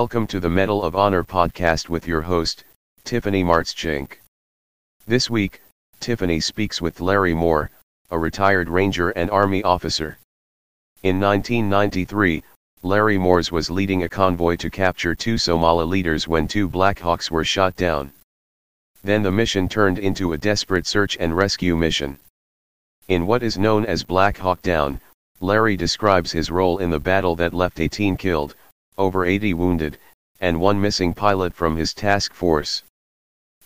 Welcome to the Mettle of Honor podcast with your host, Tiffany Martschenk. This week, Tiffany speaks with Larry Moores, a retired Ranger and Army officer. In 1993, Larry Moores was leading a convoy to capture two Somali leaders when two Blackhawks were shot down. Then the mission turned into a desperate search and rescue mission. In what is known as Black Hawk Down, Larry describes his role in the battle that left 18 killed, over 80 wounded, and one missing pilot from his task force.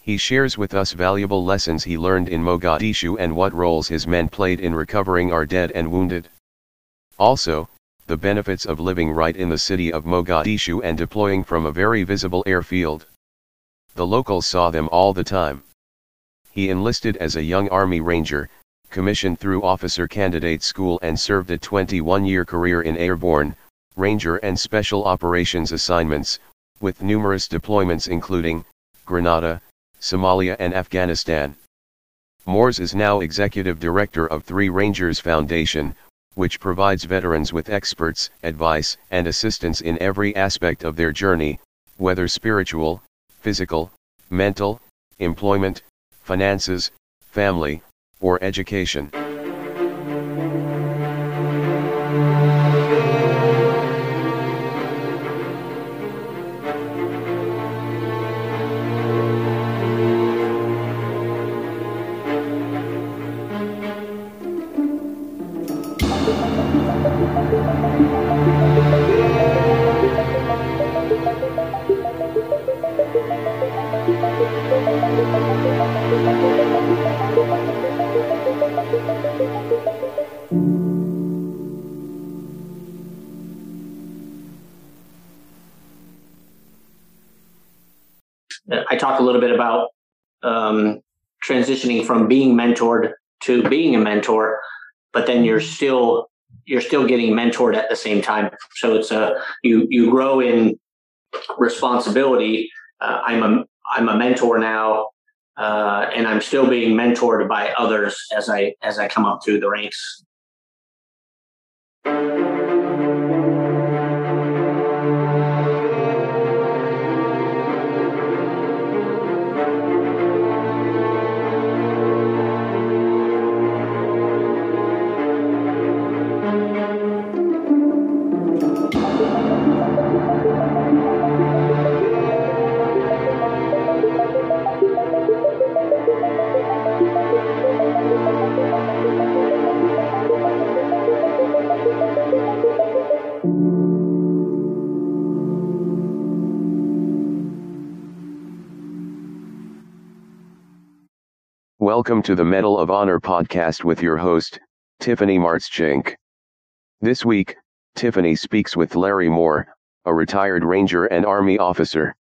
He shares with us valuable lessons he learned in Mogadishu and what roles his men played in recovering our dead and wounded. Also, the benefits of living right in the city of Mogadishu and deploying from a very visible airfield. The locals saw them all the time. He enlisted as a young Army Ranger, commissioned through Officer Candidate School and served a 21-year career in airborne, Ranger and Special Operations assignments, with numerous deployments including, Grenada, Somalia and Afghanistan. Moores is now Executive Director of Three Rangers Foundation, which provides veterans with experts, advice, and assistance in every aspect of their journey, whether spiritual, physical, mental, employment, finances, family, or education. I talk a little bit about um, transitioning from being mentored to being a mentor, but then you're still you're still getting mentored at the same time. So it's a you you grow in responsibility. Uh, I'm a I'm a mentor now, uh, and I'm still being mentored by others as I as I come up through the ranks. Welcome to the Mettle of Honor podcast with your host, Tiffany Martschenk. This week, Tiffany speaks with Larry Moores, a retired Ranger and Army officer.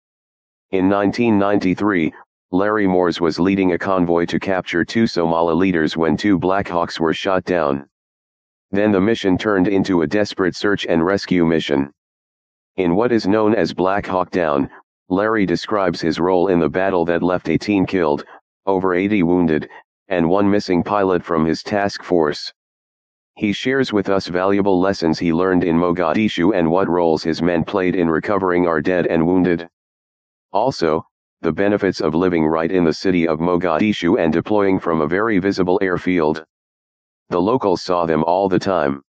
In 1993, Larry Moores was leading a convoy to capture two Somali leaders when two Blackhawks were shot down. Then the mission turned into a desperate search and rescue mission. In what is known as Black Hawk Down, Larry describes his role in the battle that left 18 killed, over 80 wounded, and one missing pilot from his task force. He shares with us valuable lessons he learned in Mogadishu and what roles his men played in recovering our dead and wounded. Also, the benefits of living right in the city of Mogadishu and deploying from a very visible airfield. The locals saw them all the time.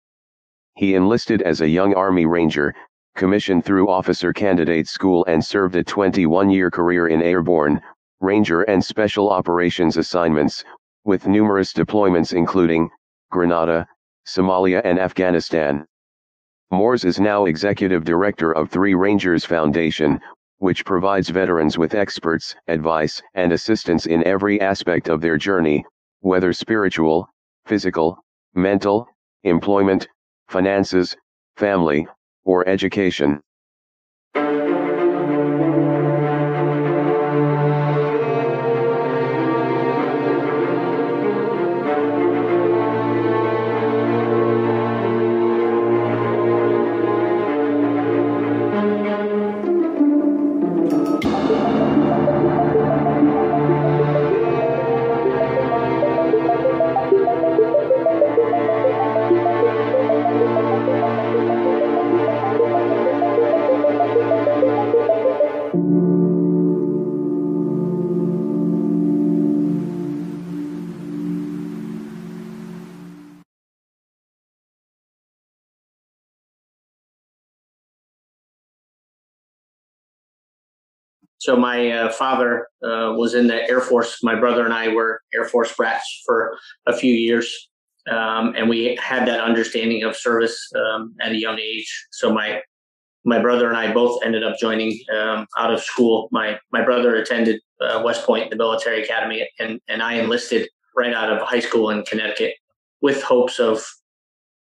He enlisted as a young Army Ranger, commissioned through Officer Candidate School and served a 21-year career in airborne, Ranger and Special Operations assignments, with numerous deployments including, Grenada, Somalia and Afghanistan. Moores is now Executive Director of Three Rangers Foundation, which provides veterans with experts, advice, and assistance in every aspect of their journey, whether spiritual, physical, mental, employment, finances, family, or education. So my uh, father uh, was in the Air Force. My brother and I were Air Force brats for a few years, um, and we had that understanding of service um, at a young age. So my my brother and I both ended up joining um, out of school. My my brother attended uh, West Point, the military academy, and and I enlisted right out of high school in Connecticut with hopes of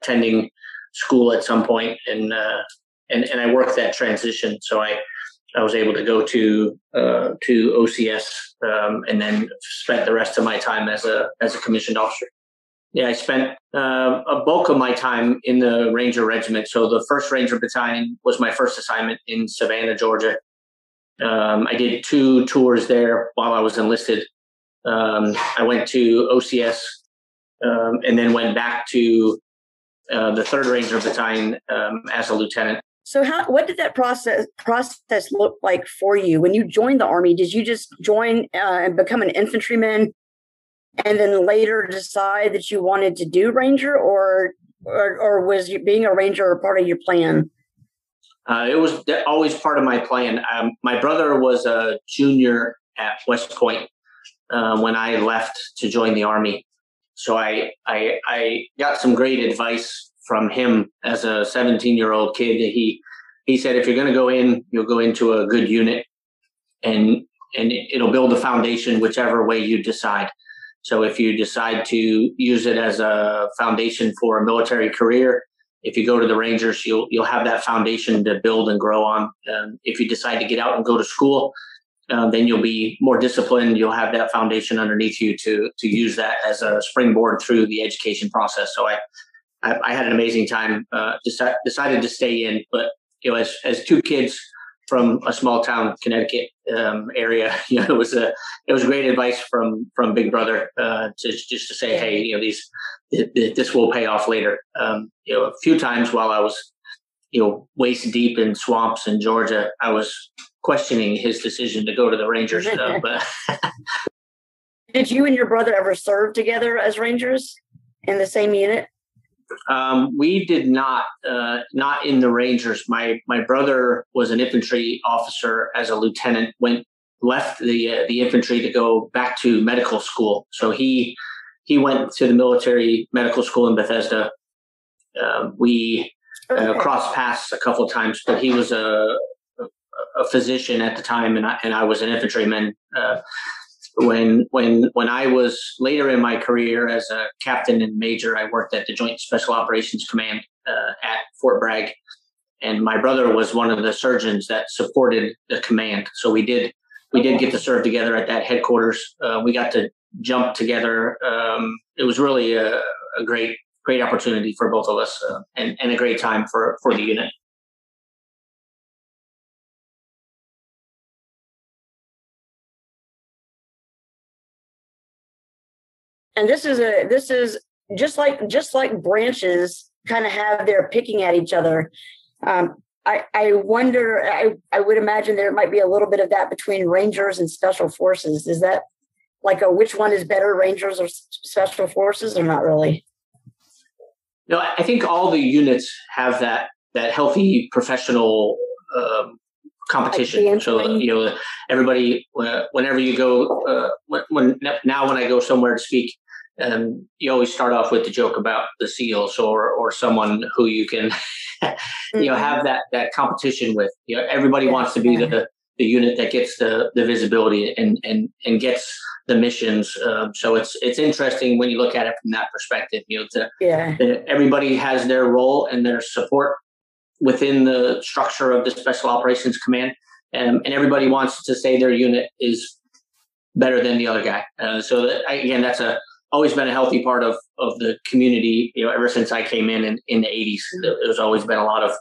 attending school at some point and uh, and and I worked that transition. So I I was able to go to uh, to OCS um, and then spent the rest of my time as a as a commissioned officer. Yeah, I spent uh, a bulk of my time in the Ranger Regiment. So the First Ranger Battalion was my first assignment in Savannah, Georgia. Um, I did two tours there while I was enlisted. Um, I went to OCS um, and then went back to uh, the Third Ranger Battalion um, as a lieutenant. So how what did that process process look like for you when you joined the army? Did you just join uh, and become an infantryman, and then later decide that you wanted to do ranger, or or, or was you being a ranger part of your plan? Uh, it was always part of my plan. Um, my brother was a junior at West Point uh, when I left to join the army, so I I I got some great advice from him as a 17 year old kid. He he said, if you're going to go in, you'll go into a good unit, and and it'll build a foundation whichever way you decide. So if you decide to use it as a foundation for a military career, if you go to the Rangers, you'll you'll have that foundation to build and grow on. Um, if you decide to get out and go to school, uh, then you'll be more disciplined. You'll have that foundation underneath you to to use that as a springboard through the education process. So I I, I had an amazing time. Uh, deci- decided to stay in, but you know, as as two kids from a small town Connecticut um, area, you know, it was a it was great advice from from Big Brother uh, to just to say, hey, you know, these this will pay off later. Um, you know, a few times while I was you know waist deep in swamps in Georgia, I was questioning his decision to go to the Rangers. Uh, but did you and your brother ever serve together as Rangers in the same unit? Um, we did not, uh, not in the Rangers. My my brother was an infantry officer as a lieutenant. Went left the uh, the infantry to go back to medical school. So he he went to the military medical school in Bethesda. Um, we uh, okay. crossed paths a couple of times, but he was a, a, a physician at the time, and I, and I was an infantryman. When when when I was later in my career as a captain and major, I worked at the Joint Special Operations Command uh, at Fort Bragg, and my brother was one of the surgeons that supported the command. So we did we did get to serve together at that headquarters. Uh, we got to jump together. Um, it was really a, a, great great opportunity for both of us, uh, and and a great time for for the unit. And this is a this is just like just like branches kind of have their picking at each other um, I, I wonder I, I would imagine there might be a little bit of that between rangers and special forces is that like a which one is better rangers or special forces or not really no i think all the units have that that healthy professional um, competition. So you know, everybody. Whenever you go, uh, when, when, now when I go somewhere to speak, um, you always start off with the joke about the seals or or someone who you can, you know, have mm-hmm. that that competition with. You know, everybody wants to be the the unit that gets the the visibility and and and gets the missions. Um, so it's it's interesting when you look at it from that perspective. You know, to, yeah. everybody has their role and their support within the structure of the Special Operations Command, um, and everybody wants to say their unit is better than the other guy. Uh, so that, again, that's a always been a healthy part of of the community. You know, ever since I came in in, in the '80s, there's always been a lot of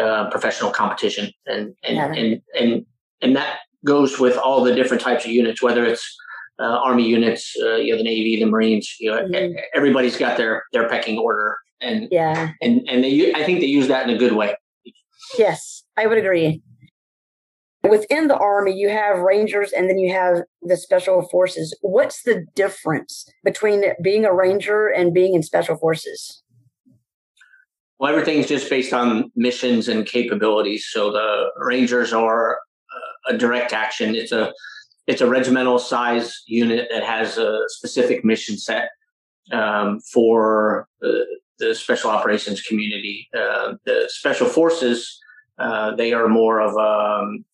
uh, professional competition, and and, yeah. and and and that goes with all the different types of units, whether it's uh, Army units, uh, you know, the Navy, the Marines. You know, mm-hmm. everybody's got their their pecking order, and yeah, and and they I think they use that in a good way. Yes, I would agree. Within the Army, you have Rangers and then you have the Special Forces. What's the difference between being a Ranger and being in Special Forces? Well, everything's just based on missions and capabilities. So the Rangers are a direct action. It's a it's a regimental size unit that has a specific mission set um, for the, the, special operations community. Uh, the special forces uh, they are more of um,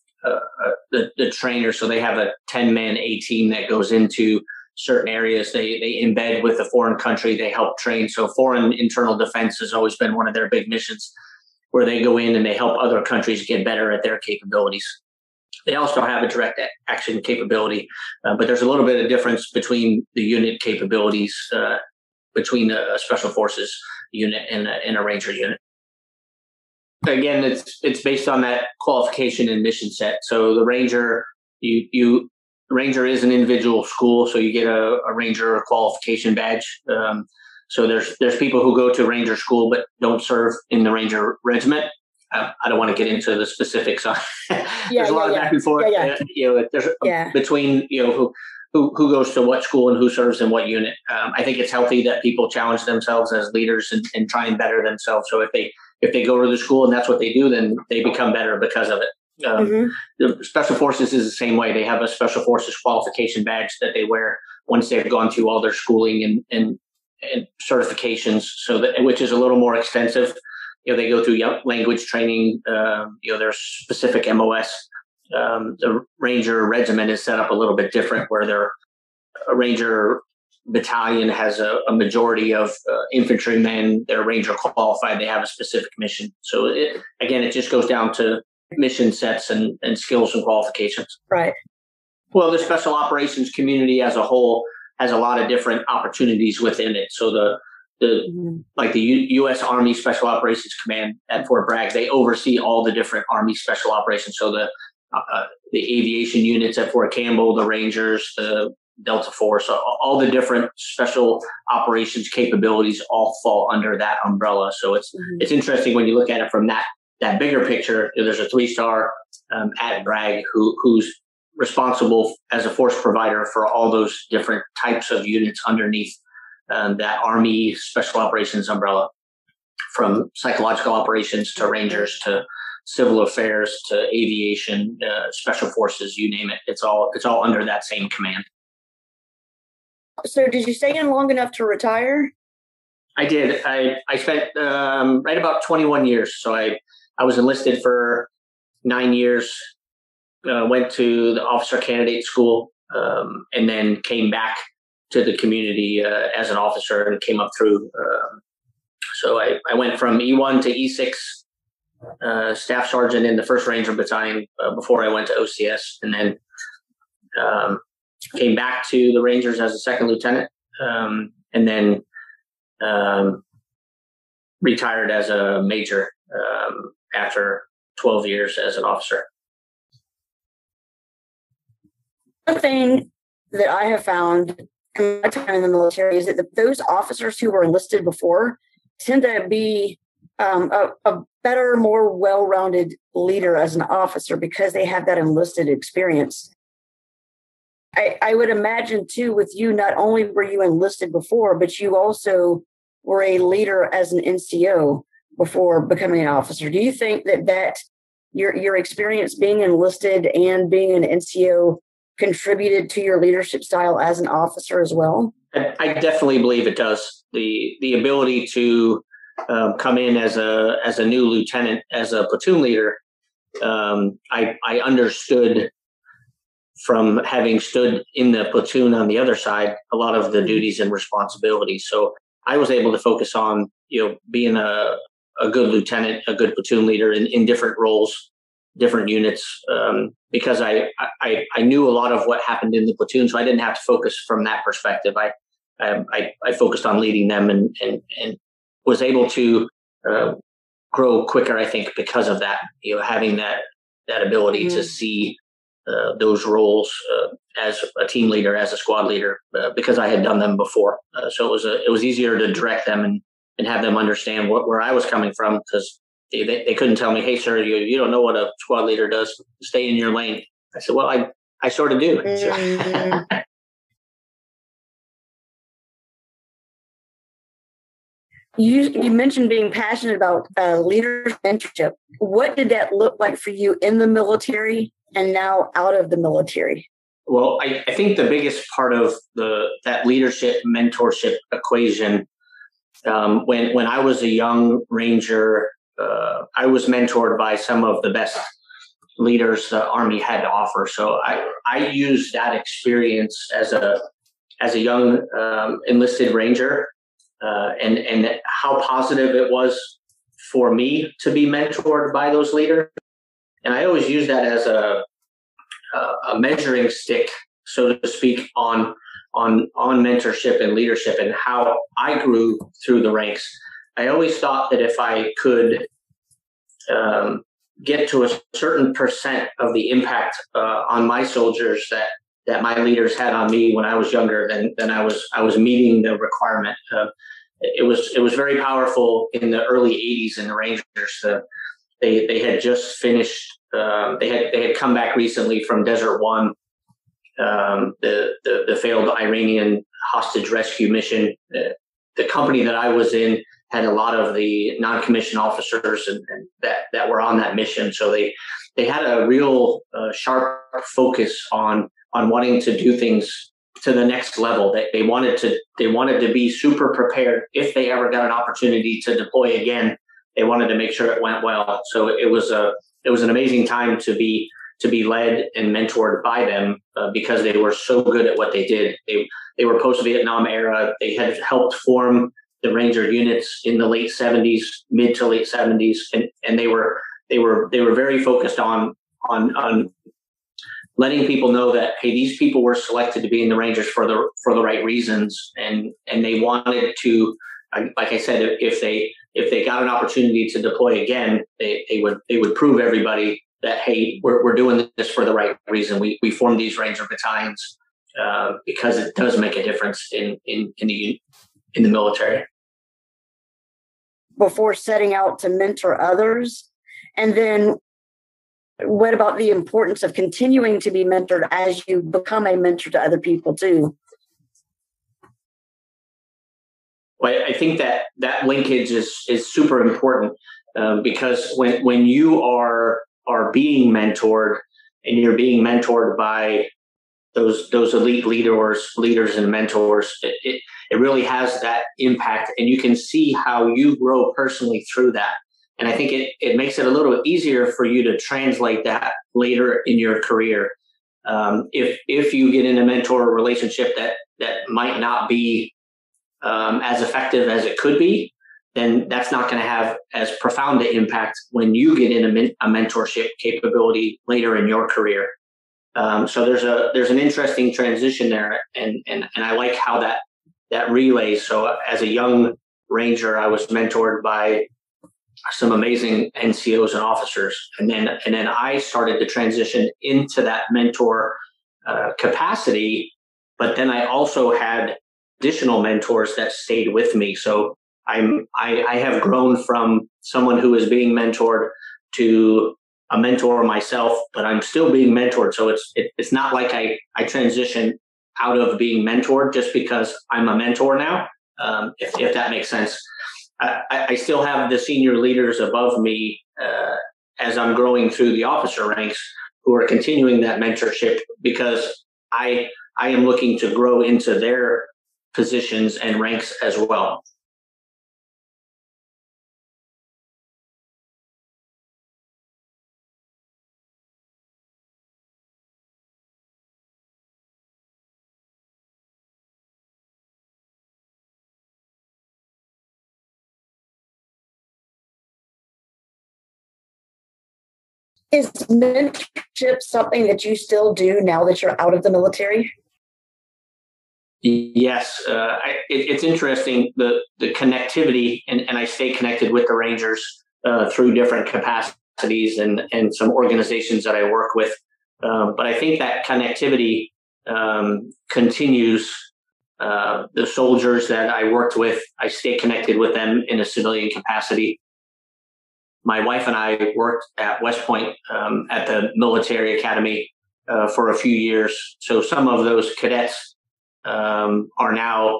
the, the trainer, so they have a ten man A team that goes into certain areas. They they embed with a foreign country. They help train. So foreign internal defense has always been one of their big missions, where they go in and they help other countries get better at their capabilities. They also have a direct action capability, uh, but there's a little bit of difference between the unit capabilities uh, between a, special forces unit and a, and a ranger unit. Again, it's it's based on that qualification and mission set. So the ranger, you you ranger is an individual school, so you get a, a ranger qualification badge. Um, so there's there's people who go to ranger school but don't serve in the ranger regiment. I, I don't want to get into the specifics on. there's yeah, a lot yeah, of back and forth. Yeah, uh, you know, there's yeah. between you know who. Who, who goes to what school and who serves in what unit? Um, I think it's healthy that people challenge themselves as leaders and, and try and better themselves. So if they if they go to the school and that's what they do, then they become better because of it. Um, mm-hmm. The special forces is the same way. They have a special forces qualification badge that they wear once they've gone through all their schooling and, and, and certifications. So that which is a little more extensive. You know, they go through language training. Uh, you know, their specific MOS. Um, the Ranger regiment is set up a little bit different, where their a Ranger battalion has a, a majority of uh, infantrymen. They're Ranger qualified. They have a specific mission. So it, again, it just goes down to mission sets and, and skills and qualifications. Right. Well, the special operations community as a whole has a lot of different opportunities within it. So the the mm-hmm. like the U, U.S. Army Special Operations Command at Fort Bragg, they oversee all the different Army Special Operations. So the uh, uh the aviation units at Fort Campbell, the Rangers, the Delta Force, all the different special operations capabilities all fall under that umbrella. So it's mm-hmm. it's interesting when you look at it from that that bigger picture, there's a three star um, at Bragg who, who's responsible as a force provider for all those different types of units underneath um, that Army Special Operations umbrella, from psychological operations to Rangers to civil affairs to aviation, uh, special forces, you name it. It's all it's all under that same command. So, did you stay in long enough to retire? I did. I I spent um, right about 21 years. So I I was enlisted for nine years, uh, went to the officer candidate school, um, and then came back to the community uh, as an officer and came up through. Uh, so I, I went from E1 to E6 uh, staff sergeant in the 1st Ranger Battalion uh, before I went to OCS, and then um, came back to the Rangers as a second lieutenant, um, and then um, retired as a major um, after 12 years as an officer. One thing that I have found in my time in the military is that the, those officers who were enlisted before tend to be um, a, a, better, more well rounded leader as an officer because they have that enlisted experience. I, I would imagine too, with you, not only were you enlisted before, but you also were a leader as an NCO before becoming an officer. Do you think that that your your experience being enlisted and being an NCO contributed to your leadership style as an officer as well? I, definitely believe it does. the The ability to um, come in as a as a new lieutenant, as a platoon leader, um, I I understood from having stood in the platoon on the other side a lot of the mm-hmm. duties and responsibilities. So I was able to focus on you know being a a good lieutenant, a good platoon leader in, in different roles, different units, um, because I, I I knew a lot of what happened in the platoon, so I didn't have to focus from that perspective. I I, I focused on leading them and and and was able to uh, grow quicker. I think because of that, you know, having that that ability mm-hmm. to see uh, those roles uh, as a team leader, as a squad leader, uh, because I had done them before. Uh, so it was a, it was easier to direct them and and have them understand what, where I was coming from because they, they, they, couldn't tell me, hey, sir, you, you don't know what a squad leader does. Stay in your lane. I said, well, I, I sort of do. Mm-hmm. you, you mentioned being passionate about uh, leadership mentorship. What did that look like for you in the military and now out of the military? Well, I, I think the biggest part of the that leadership mentorship equation um, when when I was a young ranger, uh, I was mentored by some of the best leaders the Army had to offer. So I I used that experience as a as a young um, enlisted ranger, uh, and and how positive it was for me to be mentored by those leaders. And I always use that as a a measuring stick, so to speak, on on on mentorship and leadership and how I grew through the ranks. I always thought that if I could um, get to a certain percent of the impact uh, on my soldiers that that my leaders had on me when I was younger, then then I was I was meeting the requirement. Uh, it was it was very powerful in the early '80s in the Rangers. Uh, they they had just finished. Uh, they had they had come back recently from Desert One, um, the, the, the failed Iranian hostage rescue mission. Uh, the company that I was in had a lot of the non-commissioned officers and, and that that were on that mission. So they they had a real uh, sharp focus on on wanting to do things to the next level. They, they wanted to they wanted to be super prepared if they ever got an opportunity to deploy again. They wanted to make sure it went well. So it was a it was an amazing time to be to be led and mentored by them uh, because they were so good at what they did. They they were post Vietnam era. They had helped form the Ranger units in the late 70s, mid to late 70s, and and they were they were they were very focused on on on letting people know that hey these people were selected to be in the Rangers for the for the right reasons and and they wanted to like I said if they if they got an opportunity to deploy again they, they would they would prove everybody that hey, we're, we're doing this for the right reason. We we form these ranger battalions uh, because it does make a difference in in in the in the military. Before setting out to mentor others, and then what about the importance of continuing to be mentored as you become a mentor to other people too? Well, I think that that linkage is is super important um, because when when you are are being mentored and you're being mentored by those those elite leaders leaders and mentors it, it, it really has that impact and you can see how you grow personally through that. And i think it, it makes it a little easier for you to translate that later in your career. Um, if if you get in a mentor relationship that that might not be um, as effective as it could be then that's not going to have as profound an impact when you get in a, a mentorship capability later in your career. Um, so there's a there's an interesting transition there, and and and I like how that that relays. So as a young ranger, I was mentored by some amazing NCOs and officers, and then and then I started to transition into that mentor uh, capacity. But then I also had additional mentors that stayed with me. So I'm I, I have grown from someone who is being mentored to a mentor myself, but I'm still being mentored. So it's it, it's not like I I transition out of being mentored just because I'm a mentor now. Um, if if that makes sense, I, I still have the senior leaders above me uh, as I'm growing through the officer ranks who are continuing that mentorship because I I am looking to grow into their positions and ranks as well. Is mentorship something that you still do now that you're out of the military? Yes, uh, I, it, it's interesting the the connectivity, and, and I stay connected with the Rangers uh, through different capacities and and some organizations that I work with. Um, but I think that connectivity um, continues. Uh, the soldiers that I worked with, I stay connected with them in a civilian capacity my wife and I worked at West Point um, at the military academy uh, for a few years. So some of those cadets um, are now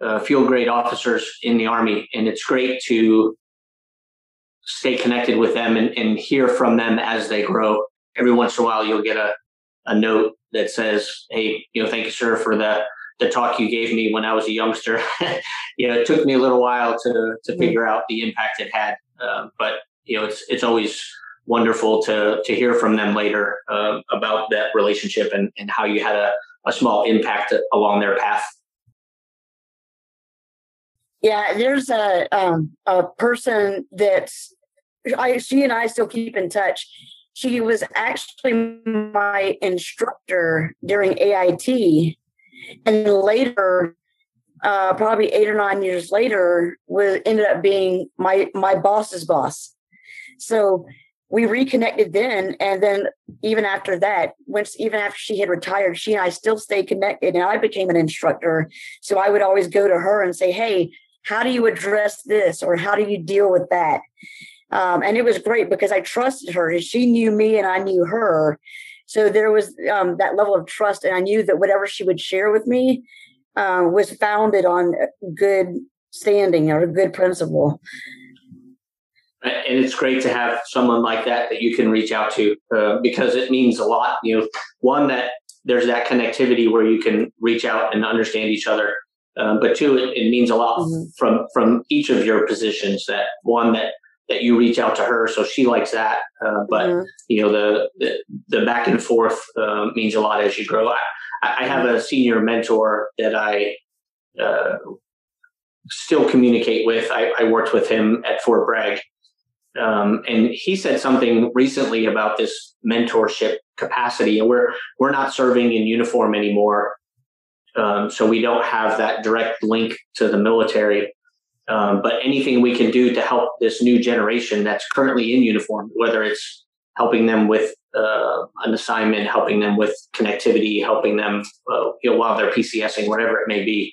uh, field grade officers in the Army, and it's great to stay connected with them and, and hear from them as they grow. every once in a while you'll get a, a note that says, "Hey, you know, thank you, sir, for the the talk you gave me when I was a youngster." you know, it took me a little while to to mm-hmm. figure out the impact it had, uh, but you know, it's it's always wonderful to to hear from them later uh, about that relationship and and how you had a a small impact along their path. Yeah, there's a um, a person that's I she and I still keep in touch. She was actually my instructor during AIT, and later, uh, probably eight or nine years later, was ended up being my my boss's boss. So we reconnected then and then even after that once even after she had retired she and i still stayed connected and i became an instructor. So i would always go to her and say hey how do you address this or how do you deal with that? Um, and it was great because i trusted her and she knew me and i knew her. So there was um, that level of trust and i knew that whatever she would share with me uh, was founded on good standing or a good principle and it's great to have someone like that that you can reach out to uh, because it means a lot. You know, one that there's that connectivity where you can reach out and understand each other. Um, but two, it, it, means a lot mm-hmm. from from each of your positions. That one that that you reach out to her, so she likes that. Uh, but mm-hmm. you know, the, the, the back and forth uh, means a lot as you grow. I, I have a senior mentor that I uh, still communicate with. I, I worked with him at Fort Bragg um, and he said something recently about this mentorship capacity, and we're we're not serving in uniform anymore, um, so we don't have that direct link to the military. Um, but anything we can do to help this new generation that's currently in uniform, whether it's helping them with uh, an assignment, helping them with connectivity, helping them uh, you know while they're PCSing, whatever it may be,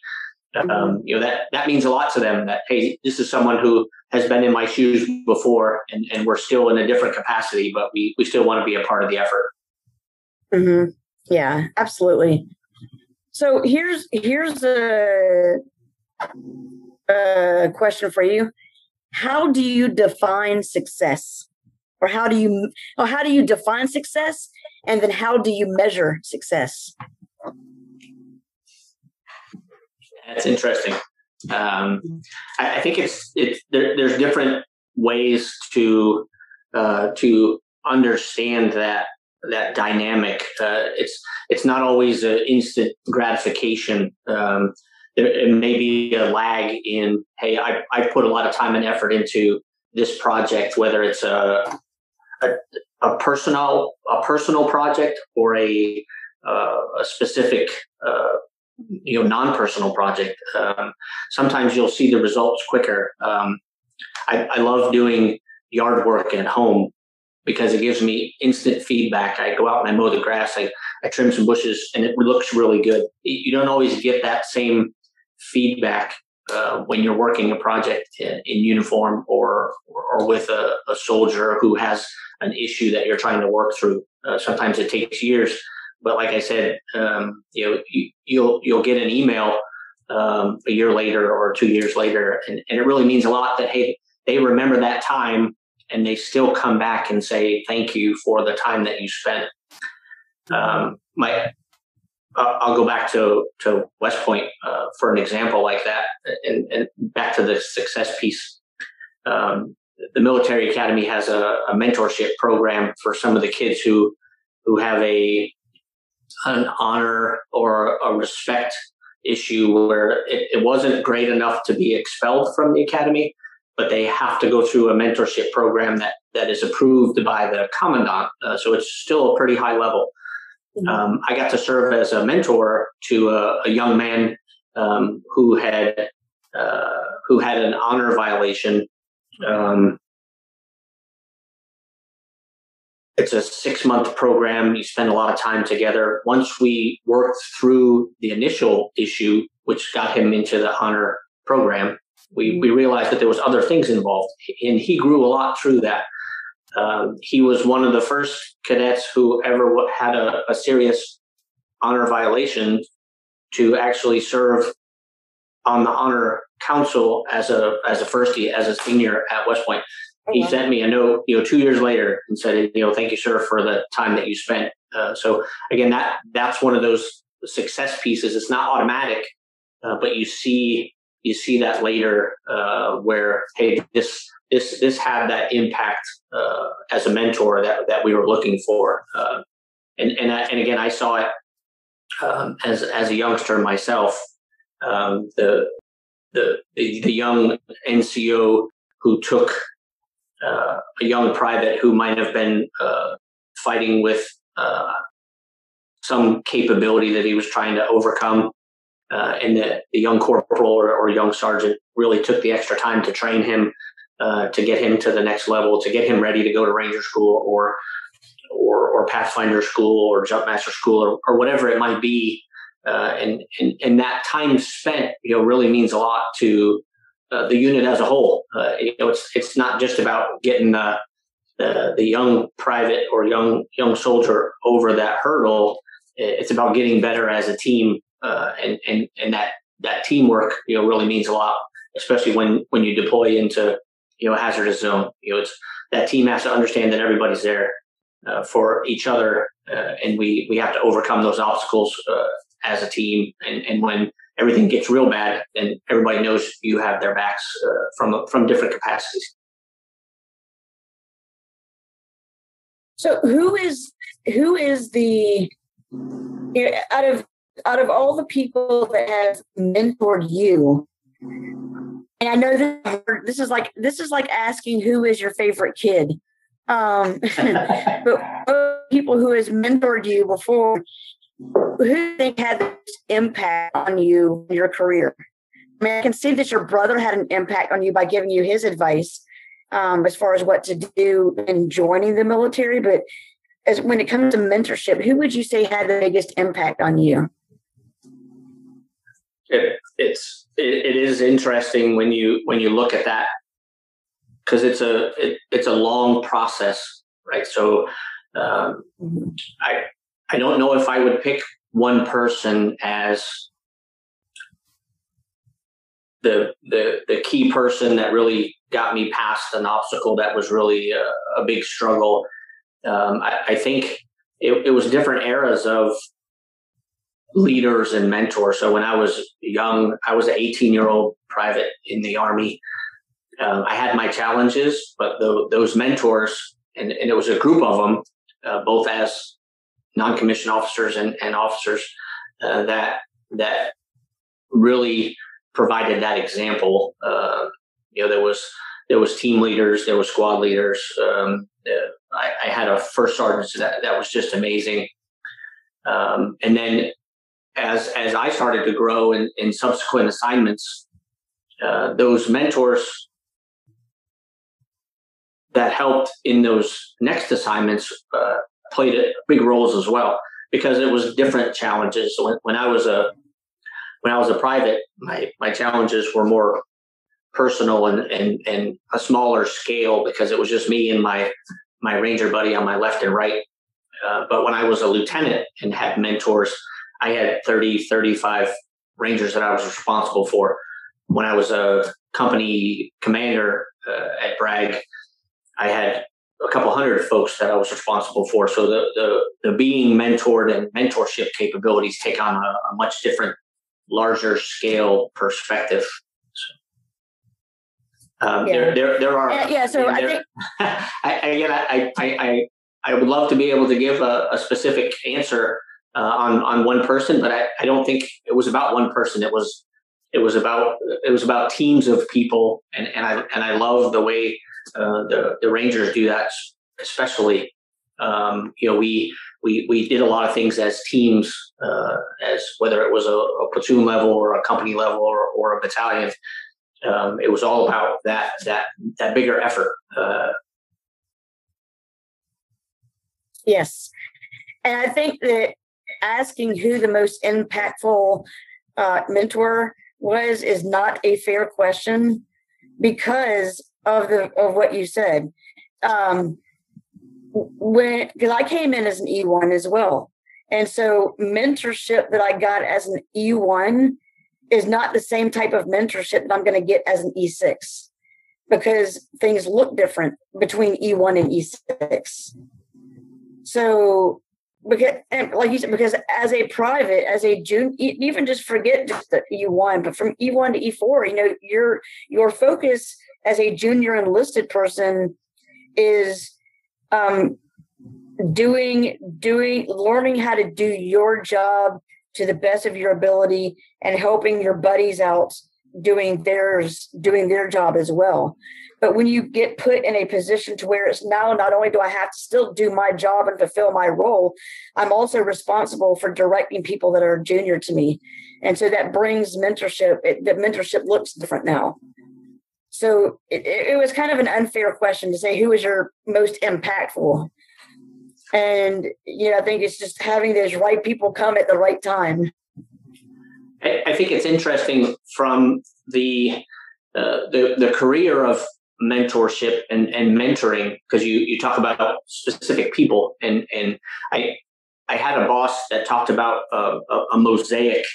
um, mm-hmm. you know that that means a lot to them. That hey, this is someone who has been in my shoes before, and, and we're still in a different capacity, but we we still want to be a part of the effort. Mm-hmm. Yeah, absolutely. So here's here's a, a question for you. How do you define success? Or how do you or how do you define success? And then how do you measure success? That's interesting. Um, I, I, think it's it's there, there's different ways to uh, to understand that that dynamic. Uh, it's it's not always an instant gratification. Um, there, it may be a lag in hey, I I put a lot of time and effort into this project, whether it's a a, a personal a personal project or a uh, a specific uh, you know non-personal project um, sometimes you'll see the results quicker. Um, I, I, love doing yard work at home because it gives me instant feedback. I go out and i mow the grass i, I trim some bushes and it looks really good. You don't always get that same feedback uh, when you're working a project in, uniform or, or with a, a, soldier who has an issue that you're trying to work through. Uh, sometimes it takes years but like I said, um, you know, you, you'll you'll get an email um, a year later or two years later, and, and it really means a lot that hey, they remember that time and they still come back and say thank you for the time that you spent. Um, my, I'll go back to to West Point uh, for an example like that, and, and back to the success piece. Um, the military academy has a, a, mentorship program for some of the kids who who have a an honor or a respect issue where it, it, wasn't great enough to be expelled from the academy, but they have to go through a mentorship program that that is approved by the commandant. Uh, so it's still a pretty high level. Mm-hmm. Um, I got to serve as a mentor to a, a young man um, who had uh, who had an honor violation. Um, it's a six month program. You spend a lot of time together. Once we worked through the initial issue, which got him into the honor program, we, we realized that there was other things involved and he grew a lot through that. Um, he was one of the first cadets who ever had a, a serious honor violation to actually serve on the honor council as a as a firstie as a senior at West Point. He mm-hmm. sent me a note, you know, two years later and said, you know, thank you, sir, for the time that you spent. Uh, so again, that that's one of those success pieces. It's not automatic, uh, but you see you see that later uh, where hey, this this this had that impact uh, as a mentor that that we were looking for. Uh, and and and again, I saw it um, as as a youngster myself. Um, the the the young NCO who took uh, a young private who might have been uh, fighting with uh, some capability that he was trying to overcome. Uh, and the, the, young corporal or, or, young sergeant really took the extra time to train him uh, to get him to the next level, to get him ready to go to Ranger School or or, or Pathfinder School or Jumpmaster School or, or whatever it might be. Uh, and, and and that time spent, you know, really means a lot to uh, the unit as a whole. Uh, you know, it's it's not just about getting the, the, the young private or young young soldier over that hurdle. It's about getting better as a team, uh, and and and that that teamwork, you know, really means a lot, especially when when you deploy into you know a hazardous zone. You know, it's that team has to understand that everybody's there uh, for each other, uh, and we we have to overcome those obstacles as a team. And and when everything gets real bad, and everybody knows you have their backs uh, from from different capacities. So who is who is the you know, out of out of all the people that have mentored you? And I know this, this is like this is like asking who is your favorite kid. Um, but people who has mentored you before, who do you think had this impact on you your career? I mean, I can see that your brother had an impact on you by giving you his advice um, as far as what to do in joining the military. But as when it comes to mentorship, who would you say had the biggest impact on you? It, it's it, it is interesting when you when you look at that because it's a it, it's a long process, right? So um. I I don't know if I would pick one person as the the the key person that really got me past an obstacle that was really a, a big struggle. Um, I, I, think it, it, was different eras of leaders and mentors. So when I was young, I was an 18 year old private in the army. Um, I had my challenges, but the, those mentors, and, and, it was a group of them, uh, both as non-commissioned officers and, and officers uh, that that really provided that example. Uh, you know, there was there was team leaders, there was squad leaders. Um, uh, I, I, had a first sergeant that that was just amazing. Um, and then as as I started to grow in, in subsequent assignments, uh, those mentors that helped in those next assignments uh, played big roles as well because it was different challenges. When, when I was a when I was a private, my my challenges were more personal and and and a smaller scale because it was just me and my my ranger buddy on my left and right. Uh, but when I was a lieutenant and had mentors, I had 30, 35 rangers that I was responsible for. When I was a company commander uh, at Bragg, I had a couple hundred folks that I was responsible for. So the the, the being mentored and mentorship capabilities take on a, a much different, larger scale perspective. So, um, yeah. there, there, there are. Uh, yeah. So I think. I, again, I, I, I, I would love to be able to give a, a specific answer uh, on on one person, but I, I don't think it was about one person. It was it was about it was about teams of people, and and I and I love the way uh, the the Rangers do that, especially. Um, you know, we we we did a lot of things as teams, uh, as whether it was a, a, platoon level or a company level or, or a battalion. Um, it was all about that that that bigger effort. Uh, yes, and I think that asking who the most impactful uh, mentor was is not a fair question because of the of what you said. Um, when because I came in as an E1 as well, and so mentorship that I got as an E1 is not the same type of mentorship that I'm going to get as an E6. because things look different between E1 and E6. So because and like you said, because as a private, as a junior, even just forget just the E1, but from E1 to E4, you know, your your focus as a junior enlisted person is um, doing doing learning how to do your job to the best of your ability and helping your buddies out doing theirs doing their job as well. But when you get put in a position to where it's now not only do i have to still do my job and fulfill my role i'm also responsible for directing people that are junior to me. And so that brings mentorship it, the mentorship looks different now. So it, it was kind of an unfair question to say who was your most impactful? And you know i think it's just having those right people come at the right time i, think it's interesting from the uh, the, the career of mentorship and, and mentoring because you, you talk about specific people and and i i had a boss that talked about uh, a, a, mosaic.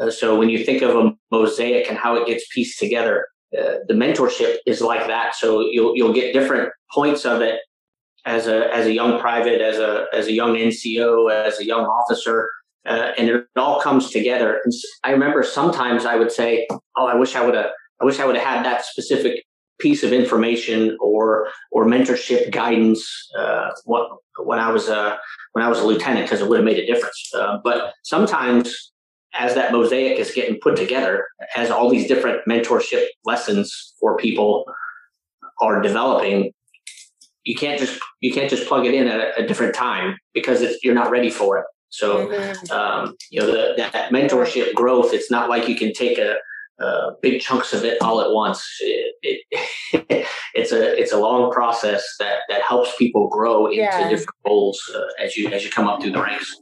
Uh, so when you think of a mosaic and how it gets pieced together uh, the mentorship is like that. So you'll you'll get different points of it as a as a young private, as a as a young NCO, as a young officer, uh, and it all comes together. And I remember sometimes I would say, "Oh, I wish I would have, I wish I would have had that specific piece of information or or mentorship guidance uh, what, when I was a when I was a lieutenant because it would have made a difference." Uh, but sometimes, as that mosaic is getting put together, as all these different mentorship lessons for people are developing, you can't just you can't just plug it in at a, a different time because you're not ready for it. So mm-hmm. um, you know the, that mentorship growth. It's not like you can take a, a big chunks of it all at once. It, it, it's a it's a long process that that helps people grow into yeah. different roles uh, as you as you come up through the ranks.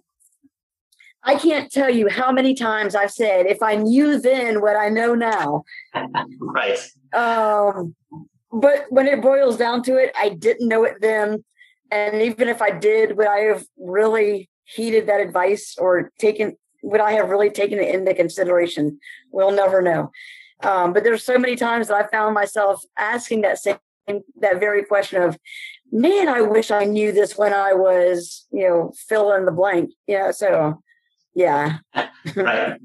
I can't tell you how many times I've said, if I knew then what I know now. right. Um, but when it boils down to it, I didn't know it then. And even if I did, would I have really heeded that advice or taken, would I have really taken it into consideration? We'll never know. Um, but there's so many times that I found myself asking that same, that very question of, man, I wish I knew this when I was, you know, fill in the blank. Yeah. So, yeah. right.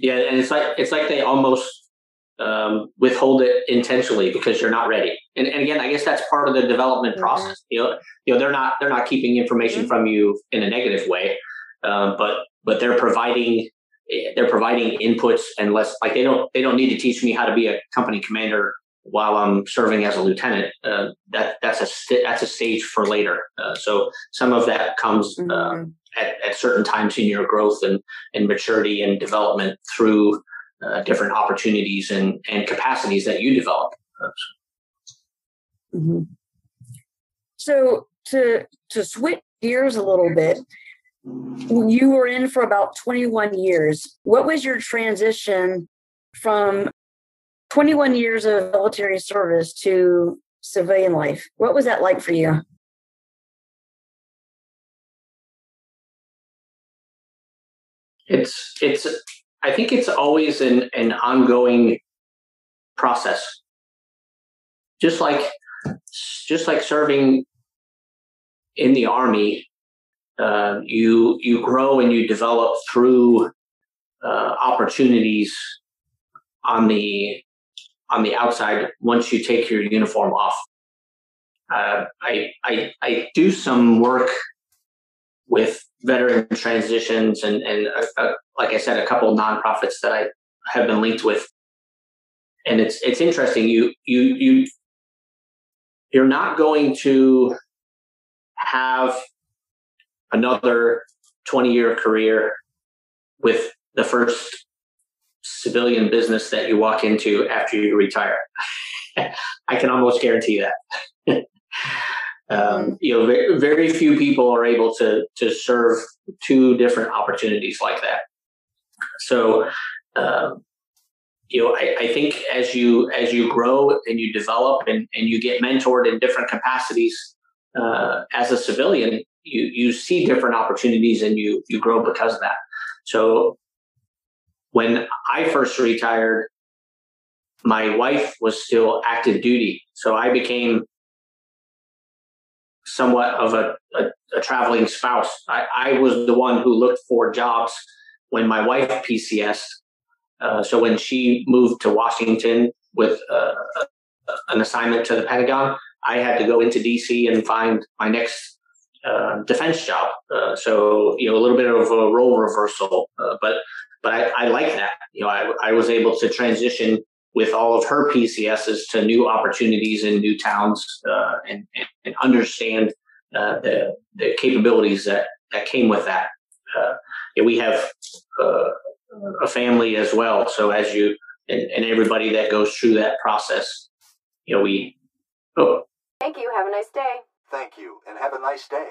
Yeah. And it's like, it's like they almost um, withhold it intentionally because you're not ready. And, and, again, I guess that's part of the development mm-hmm. process. You know, you know, they're not they're not keeping information mm-hmm. from you in a negative way, um, but but they're providing they're providing inputs and less like they don't they don't need to teach me how to be a company commander while I'm serving as a lieutenant. Uh, that that's a that's a stage for later. Uh, so some of that comes uh, mm-hmm. at, at certain times in your growth and and maturity and development through uh, different opportunities and, and capacities that you develop. Mm-hmm. So to to switch gears a little bit, you were in for about 21 years. What was your transition from 21 years of military service to civilian life? What was that like for you? It's it's I think it's always an, an ongoing process. Just like just like serving in the army, uh, you you grow and you develop through uh, opportunities on the on the outside once you take your uniform off. Uh, I, I I do some work with veteran transitions and and uh, uh, like I said, a couple of nonprofits that I have been linked with. And it's it's interesting. You you you you're not going to have another 20 year career with the first civilian business that you walk into after you retire. I can almost guarantee that. Um, mm-hmm. you know, very, very few people are able to to serve two different opportunities like that. So, um, you know, I, I, think as you as you grow and you develop and, and you get mentored in different capacities uh, as a civilian, you you see different opportunities and you you grow because of that. So, when I first retired, my wife was still active duty. So I became somewhat of a, a, a traveling spouse. I, I, was the one who looked for jobs when my wife PCS. Uh, so when she moved to Washington with uh, an assignment to the Pentagon, I had to go into DC and find my next uh, defense job. Uh, so you know a little bit of a role reversal, uh, but but I, I like that. You know, I, I was able to transition with all of her PCSs to new opportunities in new towns uh, and, and, understand uh, the, the capabilities that, that came with that. Uh, we have uh, a family as well. So as you and, and, everybody that goes through that process, you know, we. Oh. Thank you. Have a nice day. Thank you, and have a nice day.